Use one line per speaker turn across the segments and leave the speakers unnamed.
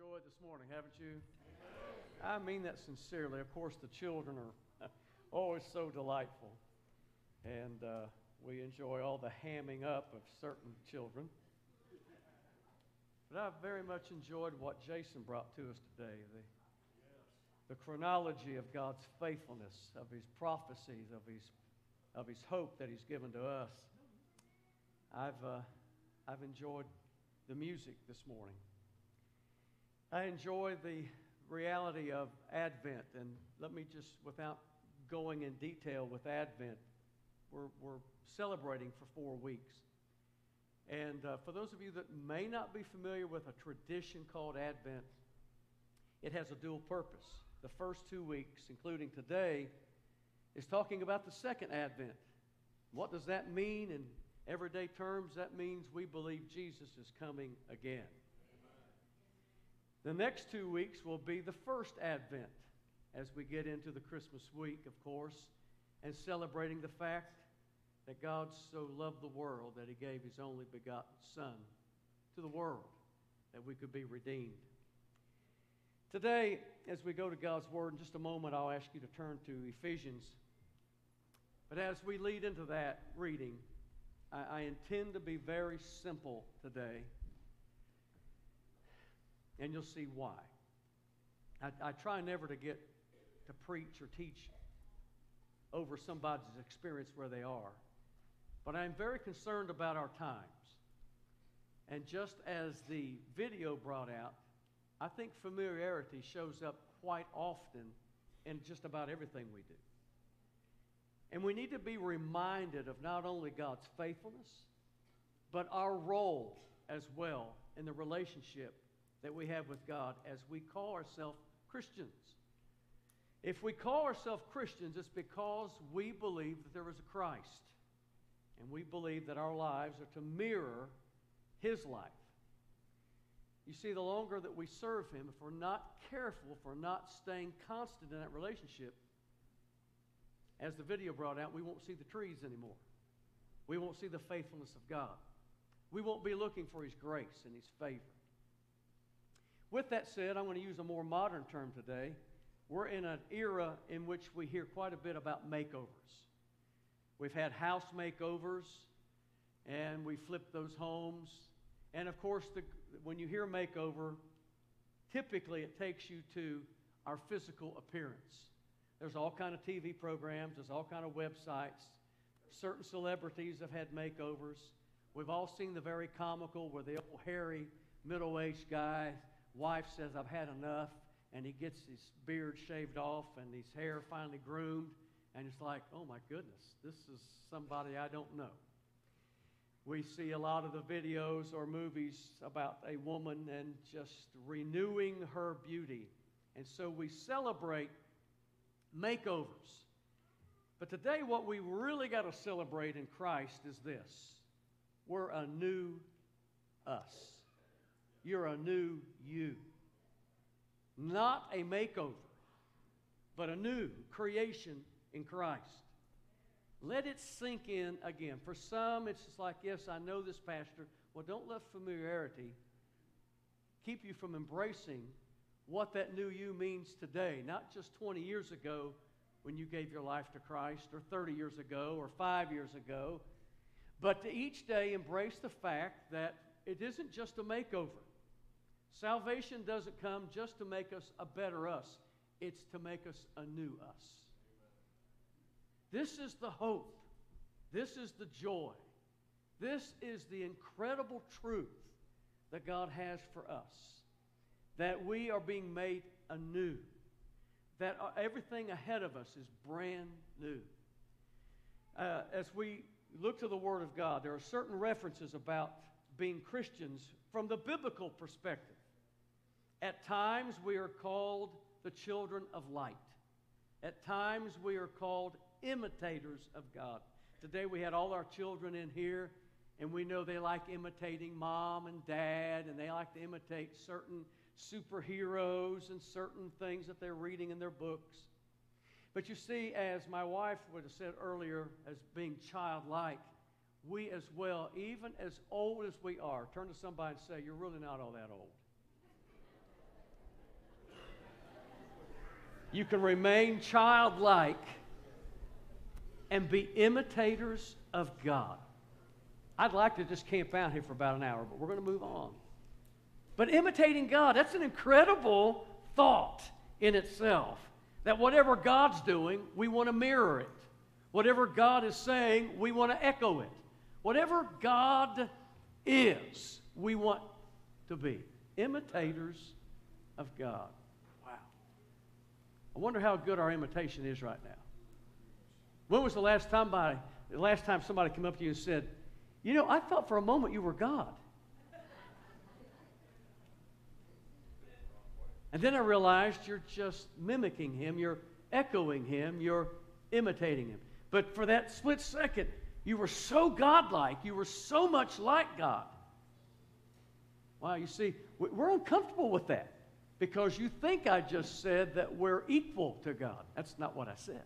enjoyed this morning, haven't you? I mean that sincerely. Of course, the children are always so delightful. And uh, we enjoy all the hamming up of certain children. But I very much enjoyed what Jason brought to us today the, the chronology of God's faithfulness, of his prophecies, of his, of his hope that he's given to us. I've, uh, I've enjoyed the music this morning. I enjoy the reality of Advent, and let me just, without going in detail with Advent, we're, we're celebrating for four weeks. And uh, for those of you that may not be familiar with a tradition called Advent, it has a dual purpose. The first two weeks, including today, is talking about the second Advent. What does that mean in everyday terms? That means we believe Jesus is coming again. The next two weeks will be the first Advent as we get into the Christmas week, of course, and celebrating the fact that God so loved the world that he gave his only begotten Son to the world that we could be redeemed. Today, as we go to God's Word, in just a moment, I'll ask you to turn to Ephesians. But as we lead into that reading, I, I intend to be very simple today and you'll see why. I, I try never to get to preach or teach over somebody's experience where they are, but I'm very concerned about our times. And just as the video brought out, I think familiarity shows up quite often in just about everything we do. And we need to be reminded of not only God's faithfulness, but our role as well in the relationship that we have with God as we call ourselves Christians. If we call ourselves Christians, it's because we believe that there is a Christ. And we believe that our lives are to mirror his life. You see, the longer that we serve him, if we're not careful, if we're not staying constant in that relationship, as the video brought out, we won't see the trees anymore. We won't see the faithfulness of God. We won't be looking for his grace and his favor. With that said, I'm going to use a more modern term today. We're in an era in which we hear quite a bit about makeovers. We've had house makeovers, and we flipped those homes. And of course, the, when you hear makeover, typically it takes you to our physical appearance. There's all kind of TV programs, there's all kind of websites. Certain celebrities have had makeovers. We've all seen the very comical where the old hairy middle-aged guy wife says, I've had enough, and he gets his beard shaved off and his hair finally groomed, and it's like, oh my goodness, this is somebody I don't know. We see a lot of the videos or movies about a woman and just renewing her beauty. And so we celebrate makeovers. But today, what we really got to celebrate in Christ is this we're a new us. You're a new you. Not a makeover, but a new creation in Christ. Let it sink in again. For some, it's just like, yes, I know this, Pastor. Well, don't let familiarity keep you from embracing what that new you means today, not just 20 years ago when you gave your life to Christ, or 30 years ago, or five years ago, but to each day embrace the fact that it isn't just a makeover. Salvation doesn't come just to make us a better us, it's to make us a new us. This is the hope. This is the joy. This is the incredible truth that God has for us that we are being made anew, that everything ahead of us is brand new. Uh, as we look to the Word of God, there are certain references about being Christians from the biblical perspective. At times, we are called the children of light. At times, we are called imitators of God. Today, we had all our children in here, and we know they like imitating mom and dad, and they like to imitate certain superheroes and certain things that they're reading in their books. But you see, as my wife would have said earlier, as being childlike, we as well, even as old as we are, turn to somebody and say, You're really not all that old. You can remain childlike and be imitators of God. I'd like to just camp out here for about an hour, but we're going to move on. But imitating God, that's an incredible thought in itself. That whatever God's doing, we want to mirror it. Whatever God is saying, we want to echo it. Whatever God is, we want to be imitators of God. I wonder how good our imitation is right now. When was the last time by, the last time somebody came up to you and said, "You know, I thought for a moment you were God." And then I realized you're just mimicking him, you're echoing him, you're imitating him. But for that split second, you were so godlike, you were so much like God. Wow, you see, we're uncomfortable with that because you think I just said that we're equal to God. That's not what I said.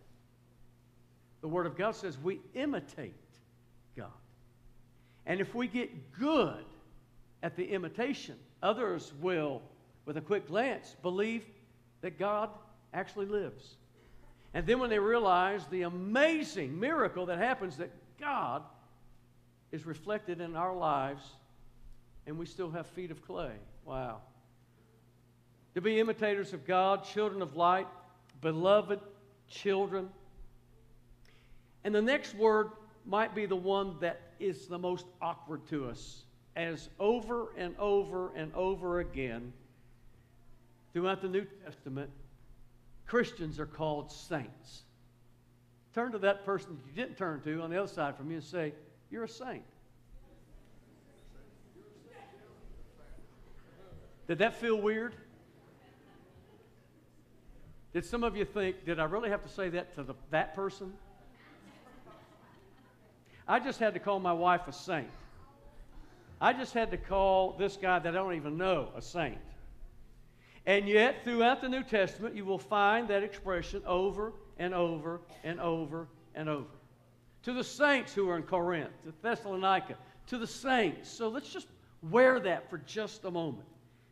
The Word of God says we imitate God. And if we get good at the imitation, others will with a quick glance, believe that God actually lives. And then when they realize the amazing miracle that happens, that God is reflected in our lives and we still have feet of clay. Wow. To be imitators of God, children of light, beloved children. And the next word might be the one that is the most awkward to us, as over and over and over again Throughout the New Testament, Christians are called saints. Turn to that person that you didn't turn to on the other side from you and say, You're a saint. Did that feel weird? Did some of you think, did I really have to say that to the, that person? I just had to call my wife a saint. I just had to call this guy that I don't even know a saint. And yet, throughout the New Testament, you will find that expression over and over and over and over. To the saints who are in Corinth, to Thessalonica, to the saints. So let's just wear that for just a moment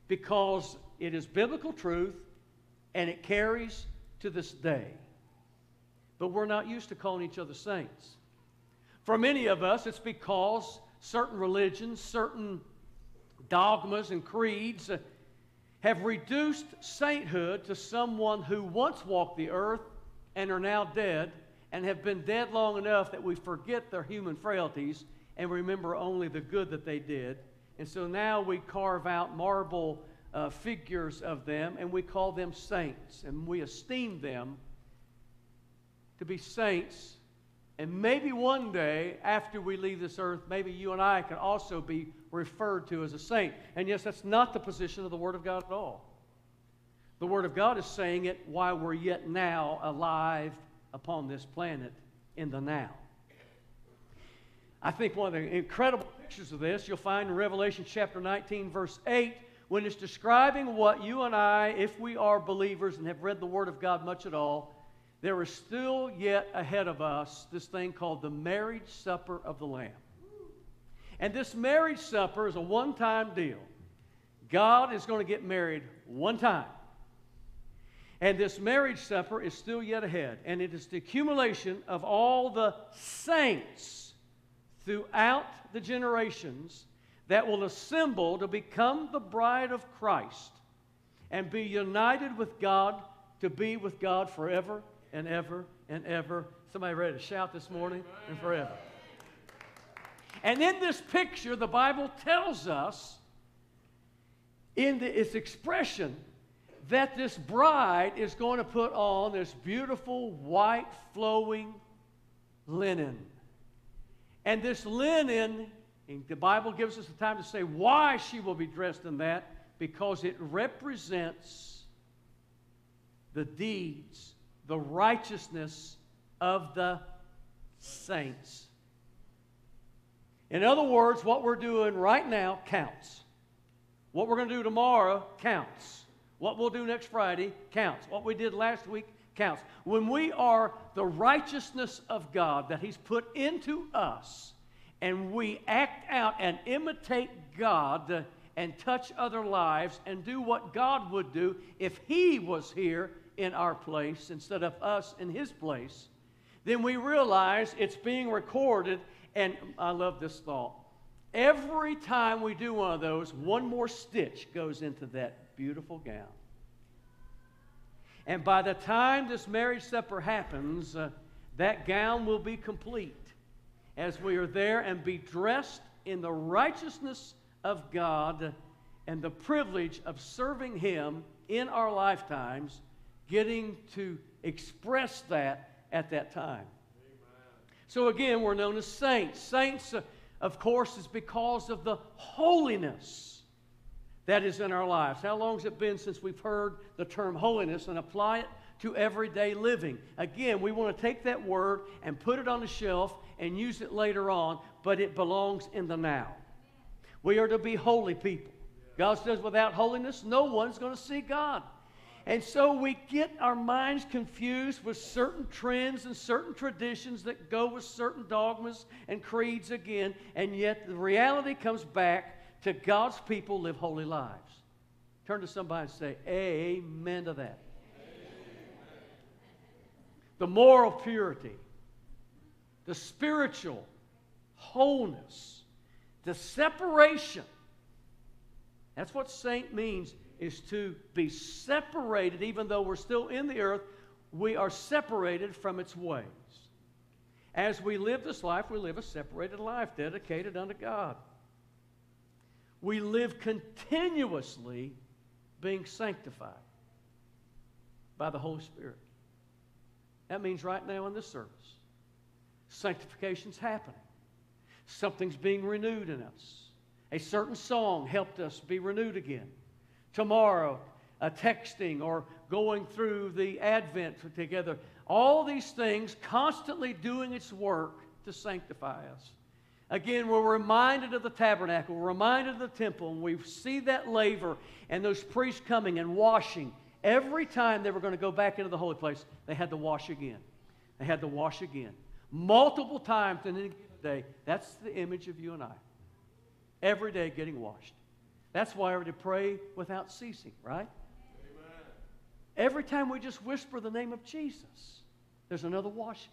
because it is biblical truth and it carries to this day. But we're not used to calling each other saints. For many of us, it's because certain religions, certain dogmas and creeds, uh, have reduced sainthood to someone who once walked the earth and are now dead and have been dead long enough that we forget their human frailties and remember only the good that they did. And so now we carve out marble uh, figures of them and we call them saints and we esteem them to be saints. And maybe one day after we leave this earth, maybe you and I can also be referred to as a saint. And yes, that's not the position of the Word of God at all. The Word of God is saying it while we're yet now alive upon this planet in the now. I think one of the incredible pictures of this you'll find in Revelation chapter 19, verse 8, when it's describing what you and I, if we are believers and have read the Word of God much at all, there is still yet ahead of us this thing called the marriage supper of the Lamb. And this marriage supper is a one time deal. God is going to get married one time. And this marriage supper is still yet ahead. And it is the accumulation of all the saints throughout the generations that will assemble to become the bride of Christ and be united with God to be with God forever and ever and ever. Somebody ready to shout this morning and forever. And in this picture, the Bible tells us in the, its expression that this bride is going to put on this beautiful white flowing linen. And this linen, the Bible gives us the time to say why she will be dressed in that, because it represents the deeds, the righteousness of the saints. In other words, what we're doing right now counts. What we're going to do tomorrow counts. What we'll do next Friday counts. What we did last week counts. When we are the righteousness of God that He's put into us, and we act out and imitate God and touch other lives and do what God would do if He was here in our place instead of us in his place, then we realize it's being recorded. And I love this thought. Every time we do one of those, one more stitch goes into that beautiful gown. And by the time this marriage supper happens, uh, that gown will be complete as we are there and be dressed in the righteousness of God and the privilege of serving Him in our lifetimes, getting to express that at that time. So again, we're known as saints. Saints, uh, of course, is because of the holiness that is in our lives. How long has it been since we've heard the term holiness and apply it to everyday living? Again, we want to take that word and put it on the shelf and use it later on, but it belongs in the now. We are to be holy people. God says, without holiness, no one's going to see God. And so we get our minds confused with certain trends and certain traditions that go with certain dogmas and creeds again, and yet the reality comes back to God's people live holy lives. Turn to somebody and say, Amen to that. Amen. The moral purity, the spiritual wholeness, the separation. That's what saint means is to be separated, even though we're still in the earth, we are separated from its ways. As we live this life, we live a separated life dedicated unto God. We live continuously being sanctified by the Holy Spirit. That means right now in this service, sanctification's happening. Something's being renewed in us. A certain song helped us be renewed again tomorrow, uh, texting or going through the Advent together. All these things constantly doing its work to sanctify us. Again, we're reminded of the tabernacle, we're reminded of the temple, and we see that laver and those priests coming and washing. Every time they were going to go back into the holy place, they had to wash again. They had to wash again. Multiple times in a given day. That's the image of you and I. Every day getting washed. That's why we're to pray without ceasing, right? Amen. Every time we just whisper the name of Jesus, there's another washing.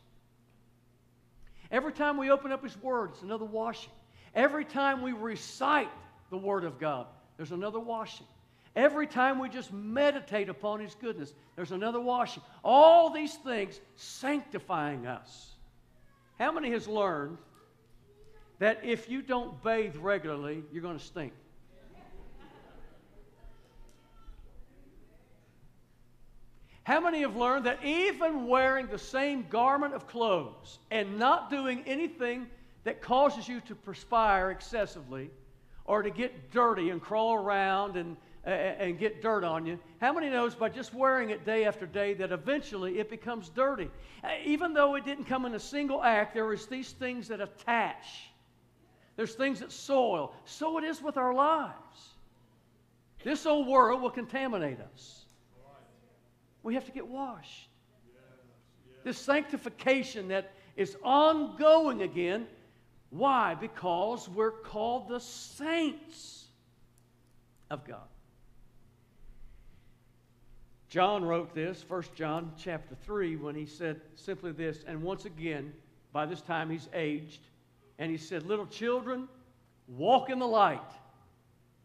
Every time we open up His Word, it's another washing. Every time we recite the Word of God, there's another washing. Every time we just meditate upon His goodness, there's another washing. All these things sanctifying us. How many has learned that if you don't bathe regularly, you're going to stink? How many have learned that even wearing the same garment of clothes and not doing anything that causes you to perspire excessively or to get dirty and crawl around and, and get dirt on you, how many knows by just wearing it day after day that eventually it becomes dirty? Uh, even though it didn't come in a single act, there is these things that attach. There's things that soil. So it is with our lives. This old world will contaminate us. We have to get washed. This sanctification that is ongoing again. Why? Because we're called the saints of God. John wrote this, 1 John chapter 3, when he said simply this, and once again, by this time he's aged, and he said, Little children, walk in the light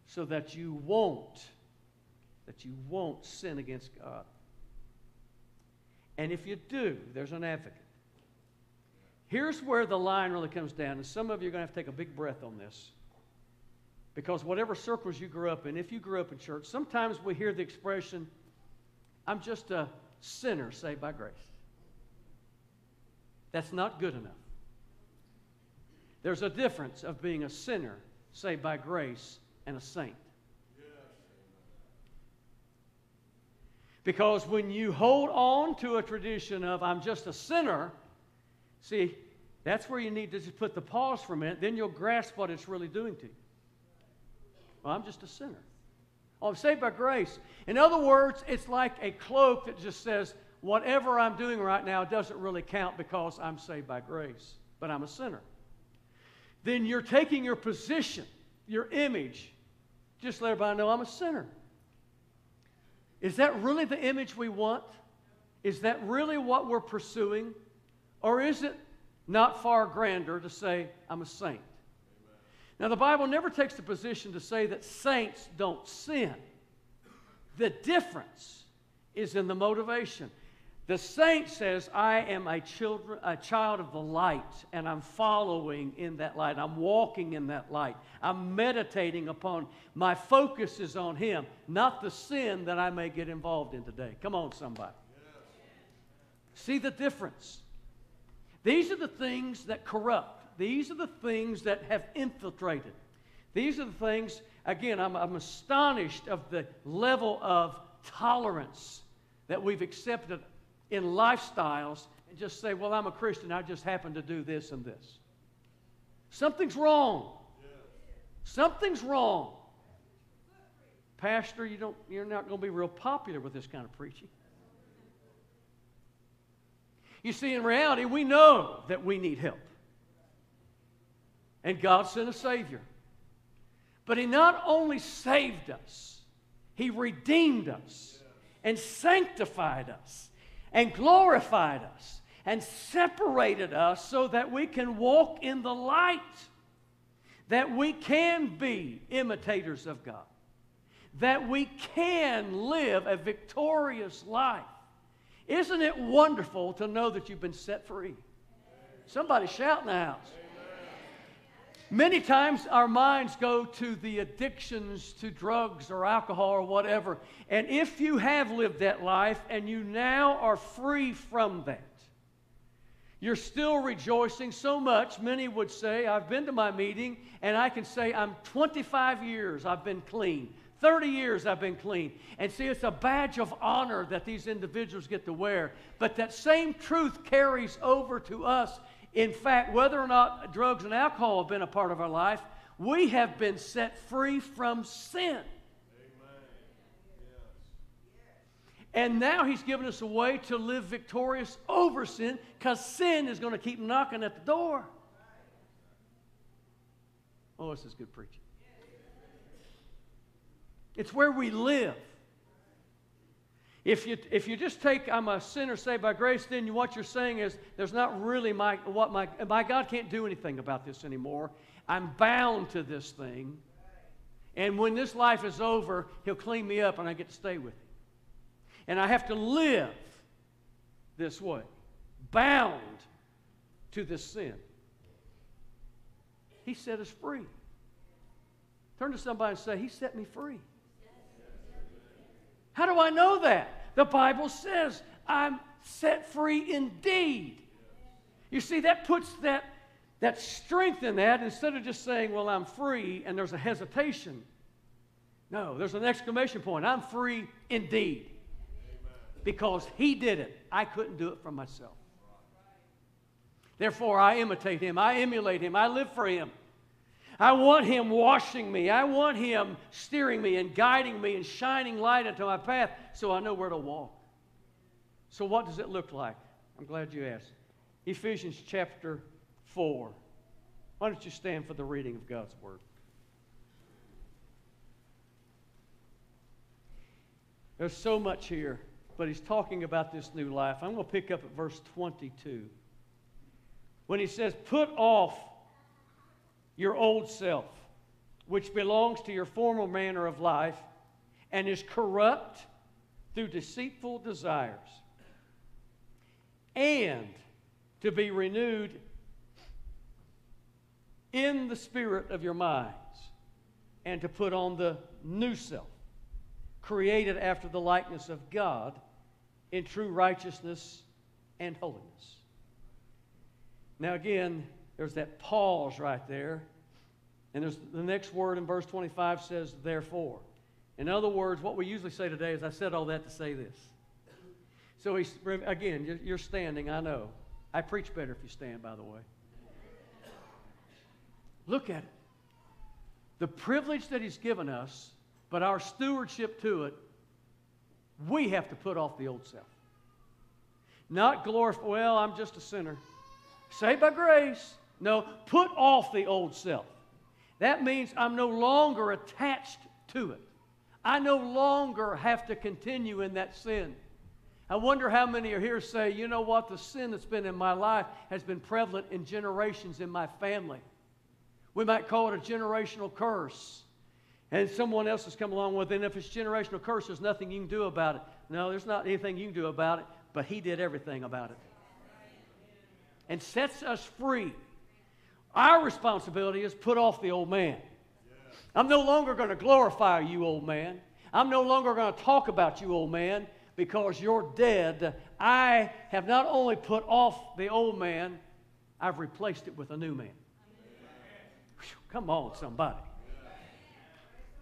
so that you won't, that you won't sin against God. And if you do, there's an advocate. Here's where the line really comes down, and some of you are going to have to take a big breath on this. Because whatever circles you grew up in, if you grew up in church, sometimes we hear the expression, I'm just a sinner saved by grace. That's not good enough. There's a difference of being a sinner saved by grace and a saint. Because when you hold on to a tradition of, I'm just a sinner, see, that's where you need to just put the pause for a minute. Then you'll grasp what it's really doing to you. Well, I'm just a sinner. Oh, I'm saved by grace. In other words, it's like a cloak that just says, whatever I'm doing right now doesn't really count because I'm saved by grace, but I'm a sinner. Then you're taking your position, your image, just let everybody know I'm a sinner. Is that really the image we want Is that really what we're pursuing? Or is it not far grander to say, I'm a saint? Now, the Bible never takes the position to say that saints don't sin. The difference is in the motivation. The saint says, I am a, children, a child of the light, and I'm following in that light. I'm walking in that light. I'm meditating upon, my focus is on Him, not the sin that I may get involved in today. Come on, somebody. See the difference. These are the things that corrupt, these are the things that have infiltrated. These are the things, again, I'm, I'm astonished of the level of tolerance that we've accepted in lifestyles and just say, well, I'm a Christian, I just happen to do this and this. Something's wrong. Something's wrong. Pastor, you don't, you're not going to be real popular with this kind of preaching. You see, in reality, we know that we need help. And God sent a Savior. But He not only saved us, He redeemed us and sanctified us and glorified us and separated us so that we can walk in the light, that we can be imitators of God, that we can live a victorious life. Isn't it wonderful to know that you've been set free? Somebody shout in the house. Many times our minds go to the addictions to drugs or alcohol or whatever. And if you have lived that life and you now are free from that, you're still rejoicing so much. Many would say, I've been to my meeting and I can say, I'm 25 years I've been clean. 30 years I've been clean. And see, it's a badge of honor that these individuals get to wear. But that same truth carries over to us in fact, whether or not drugs and alcohol have been a part of our life, we have been set free from sin. And now he's given us a way to live victorious over sin because sin is going to keep knocking at the door. Oh, this is good preaching. It's where we live. If you, if you just take, I'm a sinner saved by grace, then what you're saying is, there's not really my, what my, my God can't do anything about this anymore. I'm bound to this thing. And when this life is over, He'll clean me up and I get to stay with Him. And I have to live this way, bound to this sin. He set us free. Turn to somebody and say, He set me free. How do I know that? The Bible says, I'm set free indeed. You see, that puts that, that strength in that instead of just saying, Well, I'm free, and there's a hesitation. No, there's an exclamation point. I'm free indeed. Because He did it. I couldn't do it for myself. Therefore, I imitate Him, I emulate Him, I live for Him. I want Him washing me. I want Him steering me and guiding me and shining light into my path so I know where to walk. So, what does it look like? I'm glad you asked. Ephesians chapter 4. Why don't you stand for the reading of God's Word? There's so much here, but he's talking about this new life. I'm going to pick up at verse 22. When he says, Put off your old self, which belongs to your former manner of life and is corrupt through deceitful desires, and to be renewed in the spirit of your minds, and to put on the new self, created after the likeness of God in true righteousness and holiness. Now, again, there's that pause right there. And there's the next word in verse 25 says, therefore. In other words, what we usually say today is, I said all that to say this. So he's, again, you're standing, I know. I preach better if you stand, by the way. Look at it. The privilege that he's given us, but our stewardship to it, we have to put off the old self. Not glorify, well, I'm just a sinner. Saved by grace. No, put off the old self. That means I'm no longer attached to it. I no longer have to continue in that sin. I wonder how many are here say, you know what, the sin that's been in my life has been prevalent in generations in my family. We might call it a generational curse. And someone else has come along with it. And if it's a generational curse, there's nothing you can do about it. No, there's not anything you can do about it, but He did everything about it. And sets us free. Our responsibility is put off the old man. I'm no longer going to glorify you, old man. I'm no longer going to talk about you, old man, because you're dead. I have not only put off the old man, I've replaced it with a new man. Whew, come on, somebody.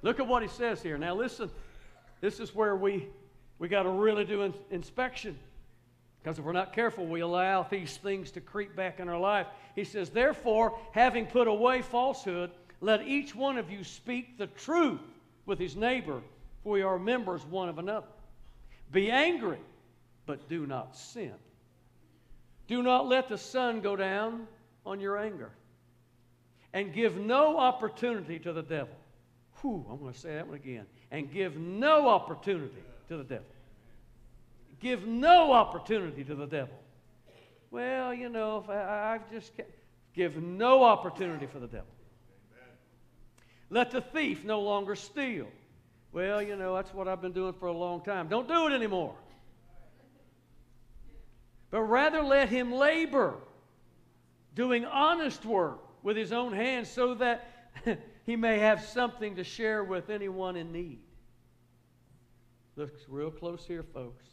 Look at what he says here. Now, listen, this is where we, we got to really do an inspection. Because if we're not careful, we allow these things to creep back in our life. He says, Therefore, having put away falsehood, let each one of you speak the truth with his neighbor, for we are members one of another. Be angry, but do not sin. Do not let the sun go down on your anger, and give no opportunity to the devil. Whew, I'm going to say that one again. And give no opportunity to the devil. Give no opportunity to the devil. Well, you know, if I, have just give no opportunity for the devil. Let the thief no longer steal. Well, you know, that's what I've been doing for a long time. Don't do it anymore. But rather let him labor, doing honest work with his own hands, so that he may have something to share with anyone in need. Look real close here, folks.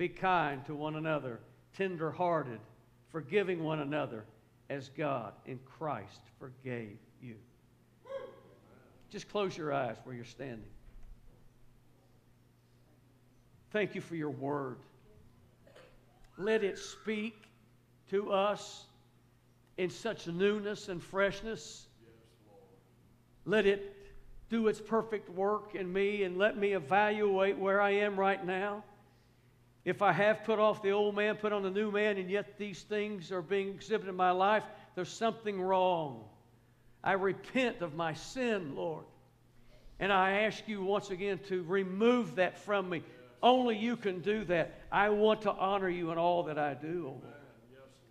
Be kind to one another, tender hearted, forgiving one another as God in Christ forgave you. Just close your eyes where you're standing. Thank you for your word. Let it speak to us in such newness and freshness. Let it do its perfect work in me and let me evaluate where I am right now. If I have put off the old man, put on the new man, and yet these things are being exhibited in my life, there's something wrong. I repent of my sin, Lord. And I ask you once again to remove that from me. Only you can do that. I want to honor you in all that I do.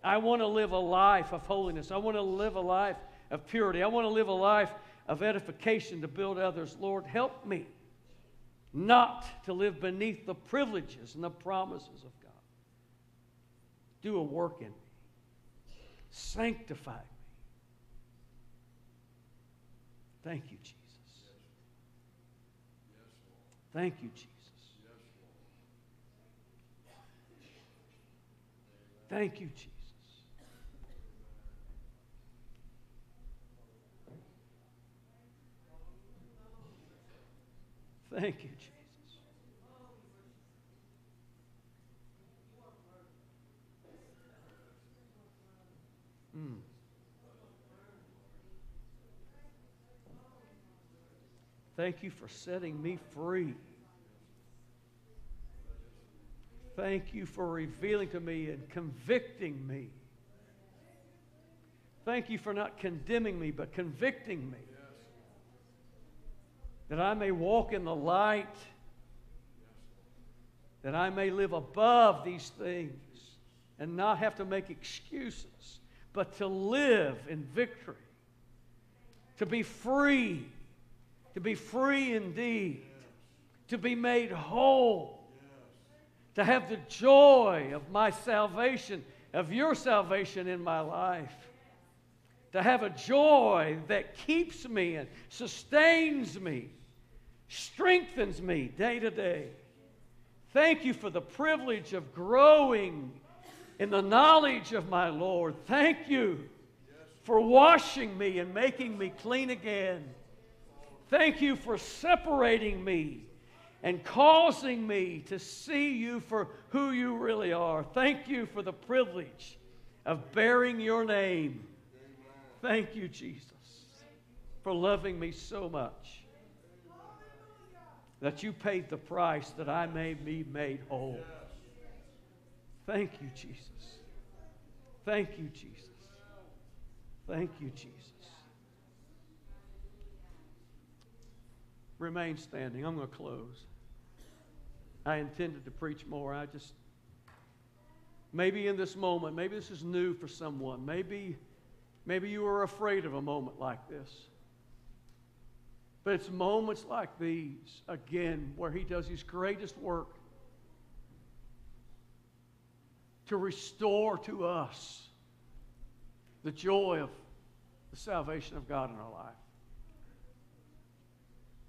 I want to live a life of holiness. I want to live a life of purity. I want to live a life of edification to build others. Lord, help me not to live beneath the privileges and the promises of God. Do a work in me, sanctify me. Thank you, Jesus. Thank you, Jesus. Thank you, Jesus. Thank you, Jesus. Mm. Thank you for setting me free. Thank you for revealing to me and convicting me. Thank you for not condemning me, but convicting me that I may walk in the light, that I may live above these things and not have to make excuses, but to live in victory, to be free, to be free indeed, to be made whole, to have the joy of my salvation, of your salvation in my life to have a joy that keeps me and sustains me strengthens me day to day. Thank you for the privilege of growing in the knowledge of my Lord. Thank you for washing me and making me clean again. Thank you for separating me and causing me to see you for who you really are. Thank you for the privilege of bearing your name. Thank you, Jesus, for loving me so much that you paid the price that I may be made whole. Thank you, Jesus. Thank you, Jesus. Thank you, Jesus. Remain standing. I'm going to close. I intended to preach more. I just, maybe in this moment, maybe this is new for someone. Maybe, maybe you were afraid of a moment like this. But it's moments like these, again, where He does His greatest work to restore to us the joy of the salvation of God in our life.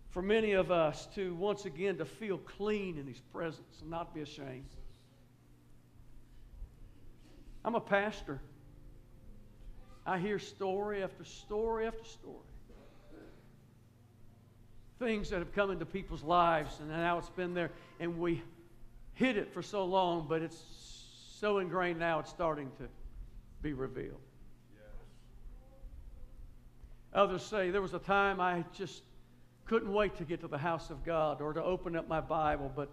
For many of us to once again to feel clean in His presence and not be ashamed. I'm a pastor. I hear story after story after story things that have come into people's lives, and now it's been there, and we hid it for so long, but it's so ingrained now it's starting to be revealed. Yes. Others say there was a time I just couldn't wait to get to the house of God or to open up my Bible, but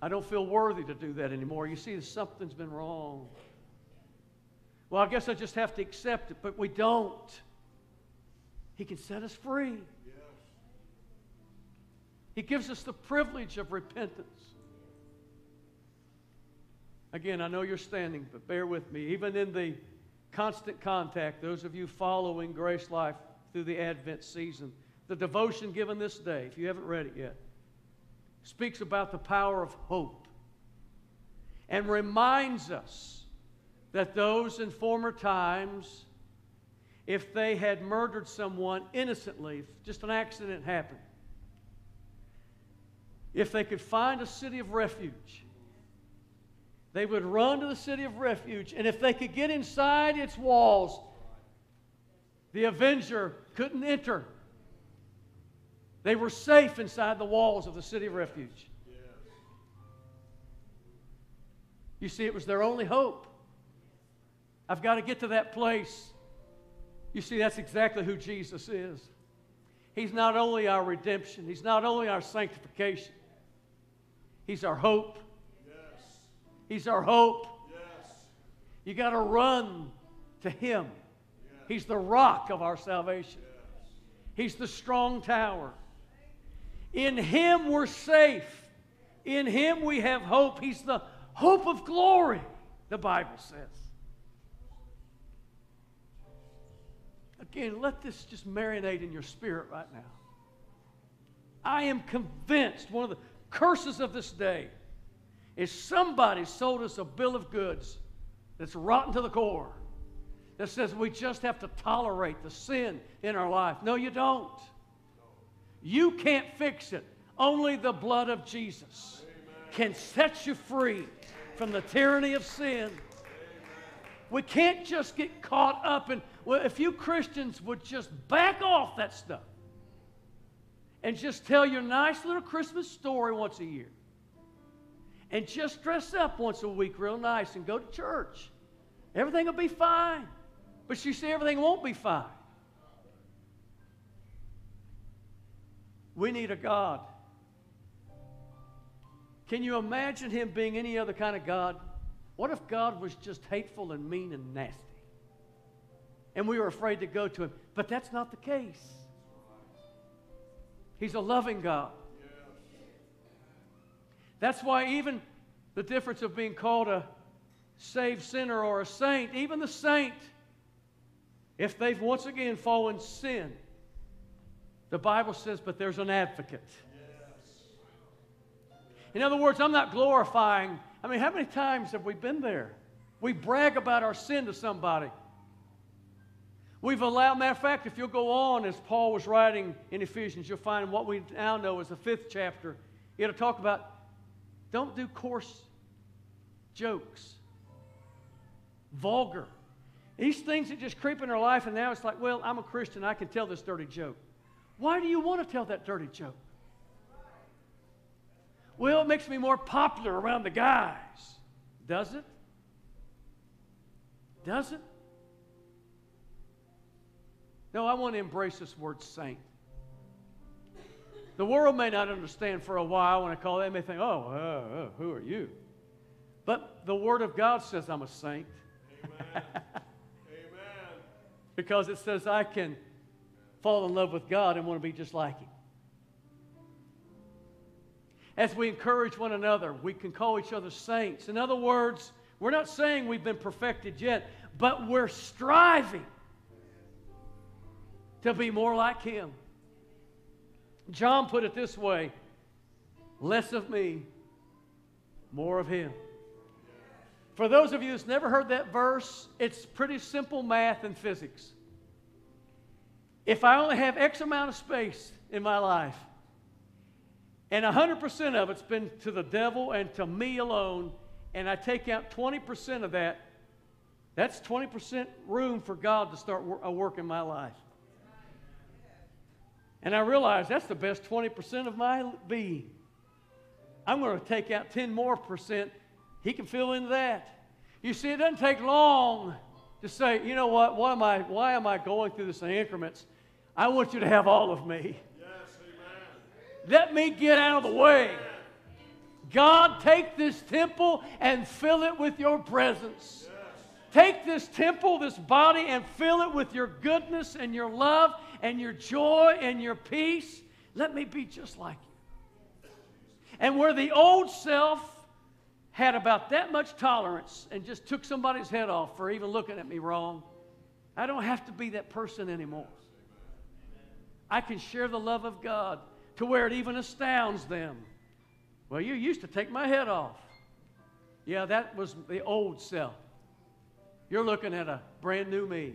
I don't feel worthy to do that anymore. You see, something's been wrong. Well, I guess I just have to accept it, but we don't. He can set us free. He gives us the privilege of repentance. Again, I know you're standing, but bear with me. Even in the constant contact, those of you following Grace Life through the Advent season, the devotion given this day, if you haven't read it yet, speaks about the power of hope and reminds us that those in former times, if they had murdered someone innocently, just an accident happened, if they could find a city of refuge, they would run to the city of refuge. And if they could get inside its walls, the avenger couldn't enter. They were safe inside the walls of the city of refuge. You see, it was their only hope. I've got to get to that place. You see, that's exactly who Jesus is. He's not only our redemption, He's not only our sanctification, He's our hope. Yes. He's our hope. Yes. You got to run to Him. Yes. He's the rock of our salvation. He's the strong tower. In Him we're safe. In Him we have hope. He's the hope of glory, the Bible says. Again, let this just marinate in your spirit right now. I am convinced one of the curses of this day is somebody sold us a bill of goods that's rotten to the core that says we just have to tolerate the sin in our life. No, you don't. You can't fix it. Only the blood of Jesus can set you free from the tyranny of sin. We can't just get caught up in, well, if you Christians would just back off that stuff and just tell your nice little Christmas story once a year. And just dress up once a week real nice and go to church. Everything will be fine. But you see, everything won't be fine. We need a God. Can you imagine him being any other kind of God? What if God was just hateful and mean and nasty? And we were afraid to go to him. But that's not the case. He's a loving God. That's why even the difference of being called a saved sinner or a saint, even the saint, if they've once again fallen sin, the Bible says, but there's an advocate. In other words, I'm not glorifying. I mean, how many times have we been there? We brag about our sin to somebody. We've allowed, matter of fact, if you'll go on as Paul was writing in Ephesians, you'll find what we now know as the fifth chapter. It'll talk about don't do coarse jokes, vulgar. These things that just creep in our life, and now it's like, well, I'm a Christian, I can tell this dirty joke. Why do you want to tell that dirty joke? Well, it makes me more popular around the guys. Does it? Does it? No, I want to embrace this word saint. The world may not understand for a while when I call them, they may think, oh, uh, uh, who are you? But the Word of God says I'm a saint. Amen. Amen. Because it says I can fall in love with God and want to be just like Him. As we encourage one another, we can call each other saints. In other words, we're not saying we've been perfected yet, but we're striving to be more like Him. John put it this way less of me, more of Him. For those of you who's never heard that verse, it's pretty simple math and physics. If I only have X amount of space in my life, and 100% of it's been to the devil and to me alone, and I take out 20% of that, that's 20% room for God to start a work in my life. And I realize that's the best 20% of my being. I'm going to take out 10 more percent. He can fill in that. You see, it doesn't take long to say, you know what, why am I, why am I going through this in increments? I want you to have all of me. Yes, Let me get out of the way. God, take this temple and fill it with your presence. Take this temple, this body, and fill it with your goodness and your love and your joy and your peace. Let me be just like you. And where the old self had about that much tolerance and just took somebody's head off for even looking at me wrong, I don't have to be that person anymore. I can share the love of God to where it even astounds them. Well, you used to take my head off. Yeah, that was the old self. You're looking at a brand new me.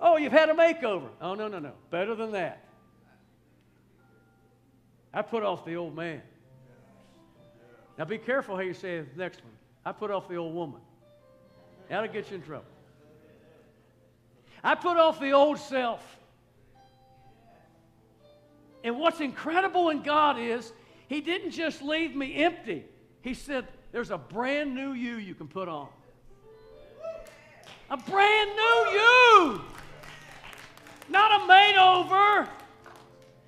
Oh, you've had a makeover. Oh, no, no, no. Better than that. I put off the old man. Now be careful how you say the next one. I put off the old woman. That'll get you in trouble. I put off the old self. And what's incredible in God is He didn't just leave me empty. He said, There's a brand new you you can put on. A brand new you. Not a made over.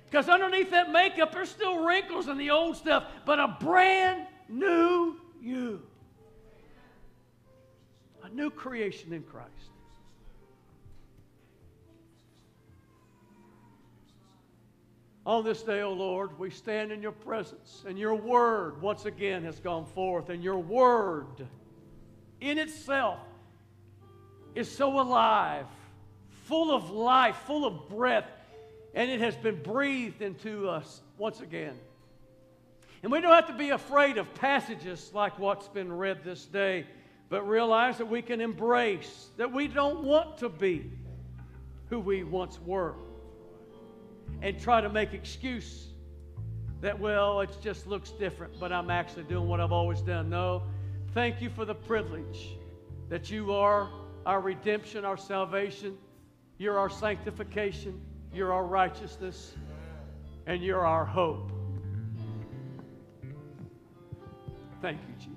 Because underneath that makeup, there's still wrinkles and the old stuff, but a brand new you. A new creation in Christ. On this day, O oh Lord, we stand in your presence, and your word once again has gone forth, and your word in itself is so alive full of life, full of breath, and it has been breathed into us once again. And we don't have to be afraid of passages like what's been read this day, but realize that we can embrace that we don't want to be who we once were and try to make excuse that, well, it just looks different, but I'm actually doing what I've always done. No, thank you for the privilege that you are our redemption, our salvation. You're our sanctification, you're our righteousness, and you're our hope. Thank you, Jesus.